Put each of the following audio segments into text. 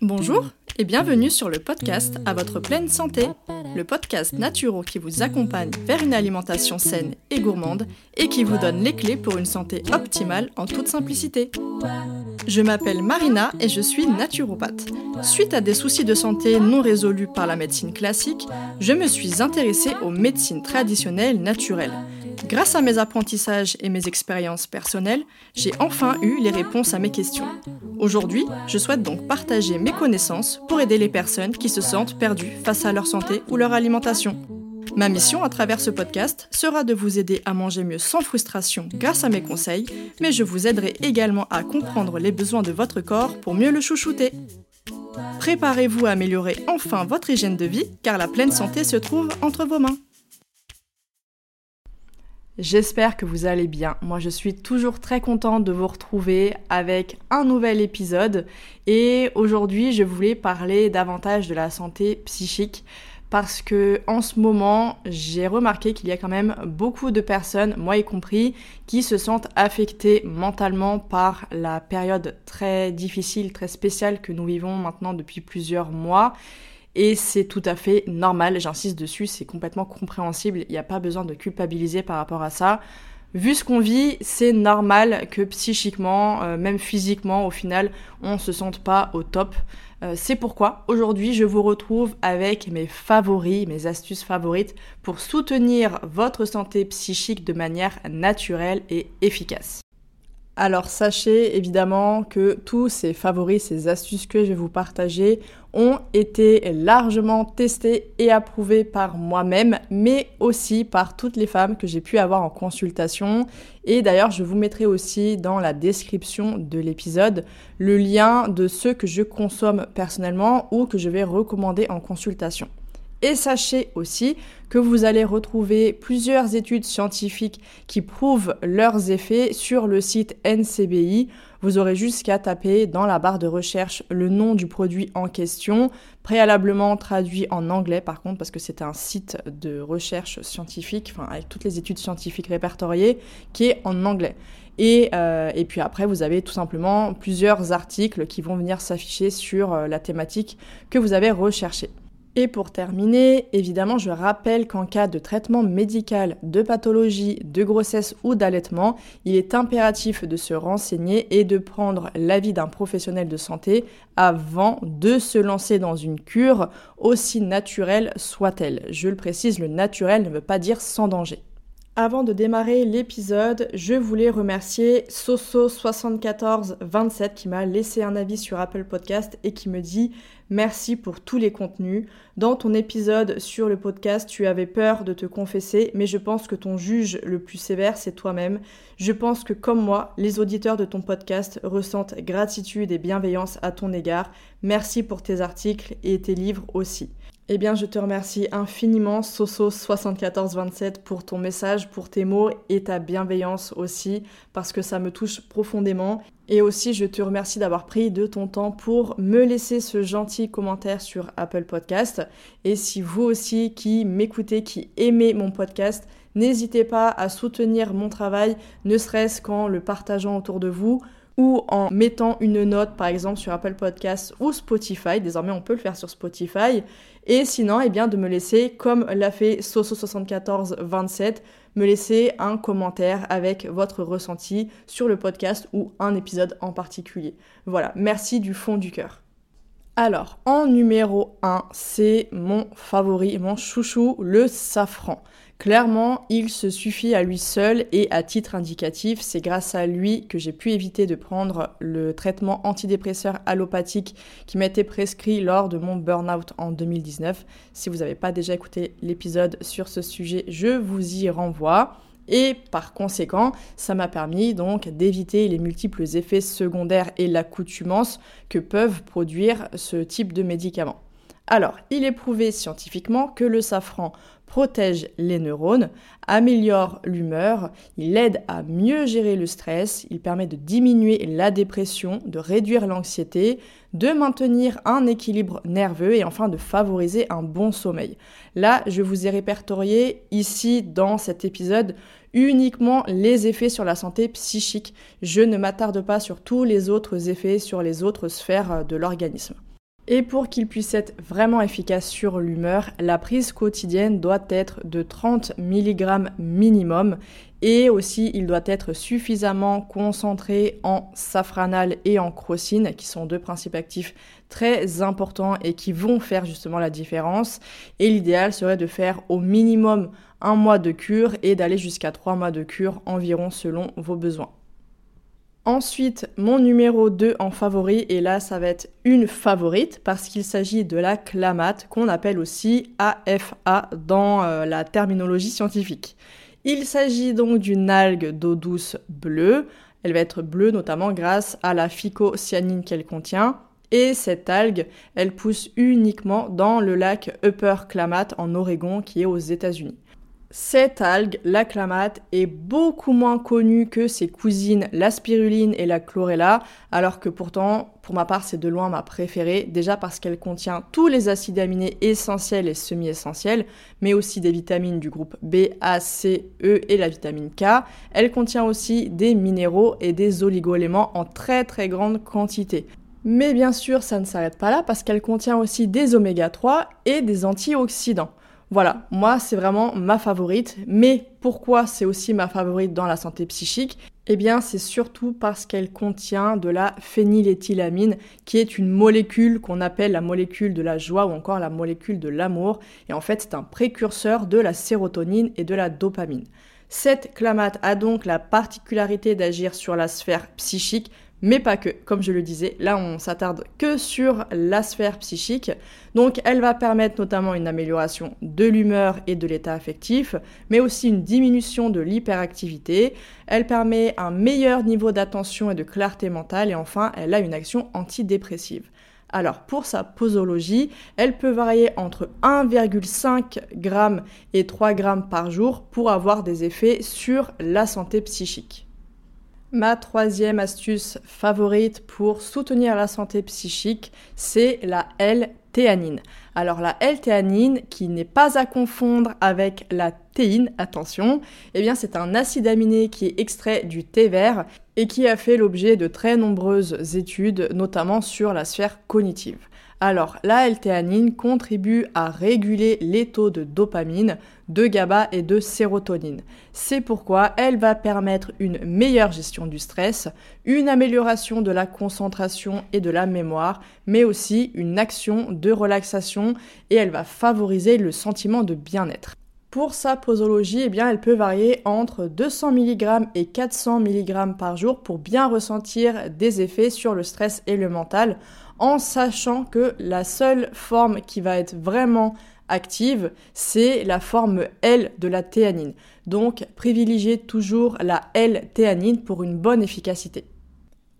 Bonjour et bienvenue sur le podcast À votre pleine santé, le podcast naturo qui vous accompagne vers une alimentation saine et gourmande et qui vous donne les clés pour une santé optimale en toute simplicité. Je m'appelle Marina et je suis naturopathe. Suite à des soucis de santé non résolus par la médecine classique, je me suis intéressée aux médecines traditionnelles naturelles. Grâce à mes apprentissages et mes expériences personnelles, j'ai enfin eu les réponses à mes questions. Aujourd'hui, je souhaite donc partager mes connaissances pour aider les personnes qui se sentent perdues face à leur santé ou leur alimentation. Ma mission à travers ce podcast sera de vous aider à manger mieux sans frustration grâce à mes conseils, mais je vous aiderai également à comprendre les besoins de votre corps pour mieux le chouchouter. Préparez-vous à améliorer enfin votre hygiène de vie car la pleine santé se trouve entre vos mains. J'espère que vous allez bien. Moi, je suis toujours très contente de vous retrouver avec un nouvel épisode. Et aujourd'hui, je voulais parler davantage de la santé psychique parce que en ce moment, j'ai remarqué qu'il y a quand même beaucoup de personnes, moi y compris, qui se sentent affectées mentalement par la période très difficile, très spéciale que nous vivons maintenant depuis plusieurs mois et c'est tout à fait normal, j'insiste dessus, c'est complètement compréhensible, il n'y a pas besoin de culpabiliser par rapport à ça. Vu ce qu'on vit, c'est normal que psychiquement, euh, même physiquement, au final, on se sente pas au top. Euh, c'est pourquoi aujourd'hui, je vous retrouve avec mes favoris, mes astuces favorites pour soutenir votre santé psychique de manière naturelle et efficace. Alors sachez évidemment que tous ces favoris, ces astuces que je vais vous partager ont été largement testés et approuvés par moi-même, mais aussi par toutes les femmes que j'ai pu avoir en consultation. Et d'ailleurs, je vous mettrai aussi dans la description de l'épisode le lien de ceux que je consomme personnellement ou que je vais recommander en consultation. Et sachez aussi que vous allez retrouver plusieurs études scientifiques qui prouvent leurs effets sur le site NCBI. Vous aurez juste qu'à taper dans la barre de recherche le nom du produit en question, préalablement traduit en anglais par contre, parce que c'est un site de recherche scientifique, enfin avec toutes les études scientifiques répertoriées, qui est en anglais. Et, euh, puis après, vous avez tout simplement plusieurs articles qui vont venir s'afficher sur euh, la thématique que vous avez recherchée. Et pour terminer, évidemment, je rappelle qu'en cas de traitement médical, de pathologie, de grossesse ou d'allaitement, il est impératif de se renseigner et de prendre l'avis d'un professionnel de santé avant de se lancer dans une cure, aussi naturelle soit-elle. Je le précise, le naturel ne veut pas dire sans danger. Avant de démarrer l'épisode, je voulais remercier Soso7427 qui m'a laissé un avis sur Apple Podcast et qui me dit merci pour tous les contenus. Dans ton épisode sur le podcast, tu avais peur de te confesser, mais je pense que ton juge le plus sévère, c'est toi-même. Je pense que comme moi, les auditeurs de ton podcast ressentent gratitude et bienveillance à ton égard. Merci pour tes articles et tes livres aussi. Eh bien, je te remercie infiniment, Soso7427, pour ton message, pour tes mots et ta bienveillance aussi, parce que ça me touche profondément. Et aussi, je te remercie d'avoir pris de ton temps pour me laisser ce gentil commentaire sur Apple Podcast. Et si vous aussi qui m'écoutez, qui aimez mon podcast, n'hésitez pas à soutenir mon travail, ne serait-ce qu'en le partageant autour de vous ou en mettant une note par exemple sur Apple Podcast ou Spotify. Désormais, on peut le faire sur Spotify. Et sinon, eh bien, de me laisser, comme l'a fait Soso7427, me laisser un commentaire avec votre ressenti sur le podcast ou un épisode en particulier. Voilà, merci du fond du cœur. Alors, en numéro 1, c'est mon favori, mon chouchou, le safran. Clairement, il se suffit à lui seul et à titre indicatif, c'est grâce à lui que j'ai pu éviter de prendre le traitement antidépresseur allopathique qui été prescrit lors de mon burn-out en 2019. Si vous n'avez pas déjà écouté l'épisode sur ce sujet, je vous y renvoie. Et par conséquent, ça m'a permis donc d'éviter les multiples effets secondaires et l'accoutumance que peuvent produire ce type de médicaments. Alors, il est prouvé scientifiquement que le safran protège les neurones, améliore l'humeur, il aide à mieux gérer le stress, il permet de diminuer la dépression, de réduire l'anxiété, de maintenir un équilibre nerveux et enfin de favoriser un bon sommeil. Là, je vous ai répertorié ici dans cet épisode uniquement les effets sur la santé psychique. Je ne m'attarde pas sur tous les autres effets sur les autres sphères de l'organisme. Et pour qu'il puisse être vraiment efficace sur l'humeur, la prise quotidienne doit être de 30 mg minimum et aussi il doit être suffisamment concentré en safranal et en crocine qui sont deux principes actifs très importants et qui vont faire justement la différence. Et l'idéal serait de faire au minimum un mois de cure et d'aller jusqu'à trois mois de cure environ selon vos besoins. Ensuite, mon numéro 2 en favori, et là ça va être une favorite parce qu'il s'agit de la clamate qu'on appelle aussi AFA dans euh, la terminologie scientifique. Il s'agit donc d'une algue d'eau douce bleue. Elle va être bleue notamment grâce à la phycocyanine qu'elle contient. Et cette algue, elle pousse uniquement dans le lac Upper Klamath en Oregon qui est aux États-Unis. Cette algue, la clamate, est beaucoup moins connue que ses cousines, la spiruline et la chlorella, alors que pourtant, pour ma part, c'est de loin ma préférée, déjà parce qu'elle contient tous les acides aminés essentiels et semi-essentiels, mais aussi des vitamines du groupe B, A, C, E et la vitamine K. Elle contient aussi des minéraux et des oligoéléments en très très grande quantité. Mais bien sûr, ça ne s'arrête pas là parce qu'elle contient aussi des oméga 3 et des antioxydants. Voilà, moi c'est vraiment ma favorite, mais pourquoi c'est aussi ma favorite dans la santé psychique? Eh bien c'est surtout parce qu'elle contient de la phényléthylamine, qui est une molécule qu'on appelle la molécule de la joie ou encore la molécule de l'amour, et en fait c'est un précurseur de la sérotonine et de la dopamine. Cette clamate a donc la particularité d'agir sur la sphère psychique, mais pas que, comme je le disais, là on s'attarde que sur la sphère psychique. Donc elle va permettre notamment une amélioration de l'humeur et de l'état affectif, mais aussi une diminution de l'hyperactivité. Elle permet un meilleur niveau d'attention et de clarté mentale et enfin elle a une action antidépressive. Alors pour sa posologie, elle peut varier entre 1,5 g et 3 g par jour pour avoir des effets sur la santé psychique. Ma troisième astuce favorite pour soutenir la santé psychique, c'est la L-théanine. Alors la L-théanine, qui n'est pas à confondre avec la théine, attention, eh bien c'est un acide aminé qui est extrait du thé vert et qui a fait l'objet de très nombreuses études, notamment sur la sphère cognitive. Alors, la L-théanine contribue à réguler les taux de dopamine, de GABA et de sérotonine. C'est pourquoi elle va permettre une meilleure gestion du stress, une amélioration de la concentration et de la mémoire, mais aussi une action de relaxation et elle va favoriser le sentiment de bien-être. Pour sa posologie, eh bien, elle peut varier entre 200 mg et 400 mg par jour pour bien ressentir des effets sur le stress et le mental, en sachant que la seule forme qui va être vraiment active, c'est la forme L de la théanine. Donc privilégiez toujours la L-théanine pour une bonne efficacité.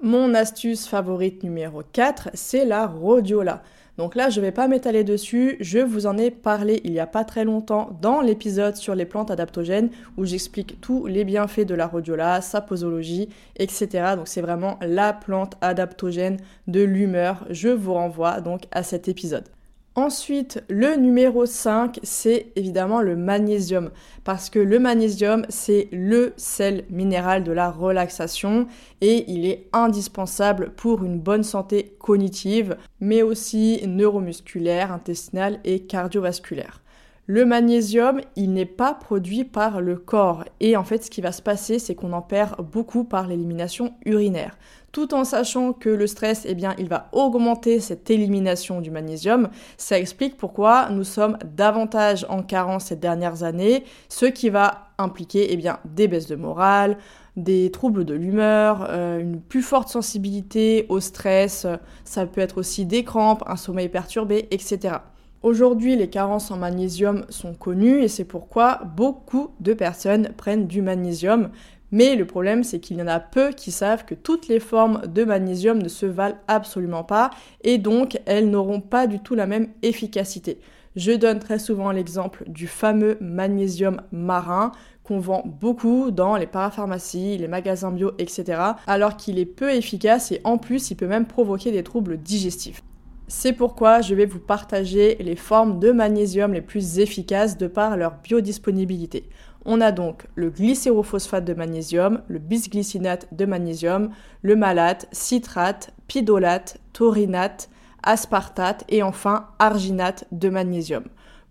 Mon astuce favorite numéro 4, c'est la rhodiola. Donc là, je ne vais pas m'étaler dessus, je vous en ai parlé il n'y a pas très longtemps dans l'épisode sur les plantes adaptogènes où j'explique tous les bienfaits de la rhodiola, sa posologie, etc. Donc c'est vraiment la plante adaptogène de l'humeur. Je vous renvoie donc à cet épisode. Ensuite, le numéro 5, c'est évidemment le magnésium. Parce que le magnésium, c'est le sel minéral de la relaxation et il est indispensable pour une bonne santé cognitive, mais aussi neuromusculaire, intestinale et cardiovasculaire. Le magnésium, il n'est pas produit par le corps et en fait ce qui va se passer c'est qu'on en perd beaucoup par l'élimination urinaire. Tout en sachant que le stress, eh bien, il va augmenter cette élimination du magnésium, ça explique pourquoi nous sommes davantage en carence ces dernières années, ce qui va impliquer eh bien, des baisses de morale, des troubles de l'humeur, euh, une plus forte sensibilité au stress, ça peut être aussi des crampes, un sommeil perturbé, etc. Aujourd'hui, les carences en magnésium sont connues et c'est pourquoi beaucoup de personnes prennent du magnésium. Mais le problème, c'est qu'il y en a peu qui savent que toutes les formes de magnésium ne se valent absolument pas et donc elles n'auront pas du tout la même efficacité. Je donne très souvent l'exemple du fameux magnésium marin qu'on vend beaucoup dans les parapharmacies, les magasins bio, etc. alors qu'il est peu efficace et en plus il peut même provoquer des troubles digestifs. C'est pourquoi je vais vous partager les formes de magnésium les plus efficaces de par leur biodisponibilité. On a donc le glycérophosphate de magnésium, le bisglycinate de magnésium, le malate, citrate, pidolate, taurinate, aspartate et enfin arginate de magnésium.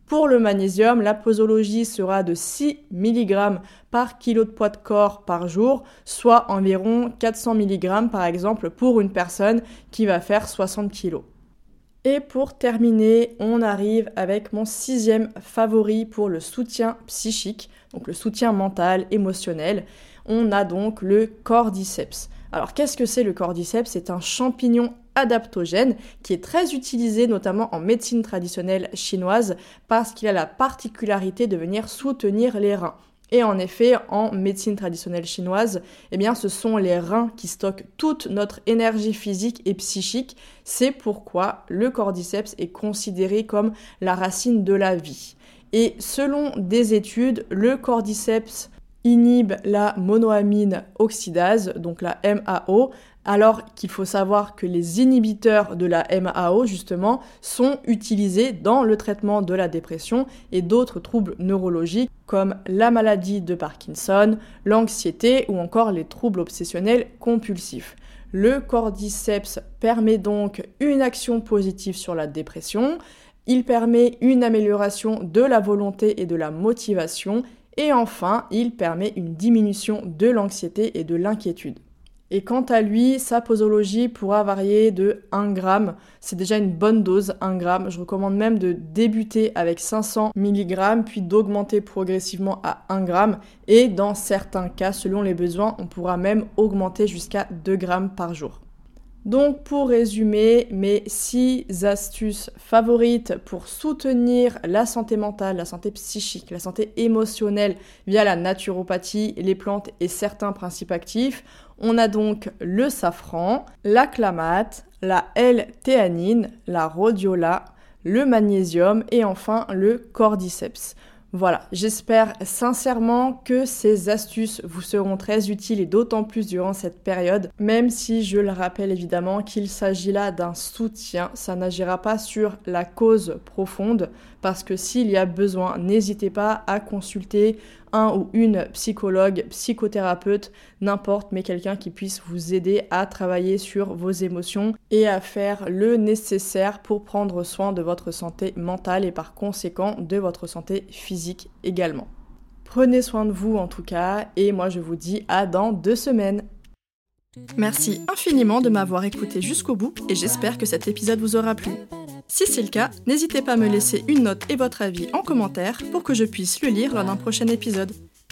Pour le magnésium, la posologie sera de 6 mg par kilo de poids de corps par jour, soit environ 400 mg par exemple pour une personne qui va faire 60 kg. Et pour terminer, on arrive avec mon sixième favori pour le soutien psychique, donc le soutien mental, émotionnel. On a donc le cordyceps. Alors qu'est-ce que c'est le cordyceps? C'est un champignon adaptogène qui est très utilisé notamment en médecine traditionnelle chinoise parce qu'il a la particularité de venir soutenir les reins. Et en effet, en médecine traditionnelle chinoise, eh bien, ce sont les reins qui stockent toute notre énergie physique et psychique. C'est pourquoi le cordyceps est considéré comme la racine de la vie. Et selon des études, le cordyceps inhibe la monoamine oxydase, donc la MAO, alors qu'il faut savoir que les inhibiteurs de la MAO, justement, sont utilisés dans le traitement de la dépression et d'autres troubles neurologiques comme la maladie de Parkinson, l'anxiété ou encore les troubles obsessionnels compulsifs. Le cordyceps permet donc une action positive sur la dépression, il permet une amélioration de la volonté et de la motivation, et enfin, il permet une diminution de l'anxiété et de l'inquiétude. Et quant à lui, sa posologie pourra varier de 1 g. C'est déjà une bonne dose, 1 g. Je recommande même de débuter avec 500 mg, puis d'augmenter progressivement à 1 g. Et dans certains cas, selon les besoins, on pourra même augmenter jusqu'à 2 g par jour. Donc pour résumer, mes 6 astuces favorites pour soutenir la santé mentale, la santé psychique, la santé émotionnelle via la naturopathie, les plantes et certains principes actifs. On a donc le safran, la clamate, la L-théanine, la rhodiola, le magnésium et enfin le cordyceps. Voilà, j'espère sincèrement que ces astuces vous seront très utiles et d'autant plus durant cette période, même si je le rappelle évidemment qu'il s'agit là d'un soutien, ça n'agira pas sur la cause profonde, parce que s'il y a besoin, n'hésitez pas à consulter un ou une psychologue, psychothérapeute, n'importe, mais quelqu'un qui puisse vous aider à travailler sur vos émotions et à faire le nécessaire pour prendre soin de votre santé mentale et par conséquent de votre santé physique également. Prenez soin de vous en tout cas et moi je vous dis à dans deux semaines. Merci infiniment de m'avoir écouté jusqu'au bout et j'espère que cet épisode vous aura plu. Si c'est le cas, n'hésitez pas à me laisser une note et votre avis en commentaire pour que je puisse le lire lors d'un prochain épisode.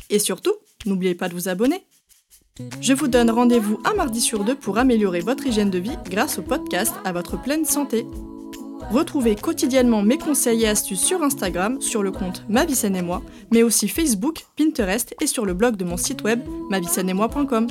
Et surtout, n'oubliez pas de vous abonner. Je vous donne rendez-vous un mardi sur deux pour améliorer votre hygiène de vie grâce au podcast à votre pleine santé. Retrouvez quotidiennement mes conseils et astuces sur Instagram, sur le compte Ma et moi, mais aussi Facebook, Pinterest et sur le blog de mon site web moi.com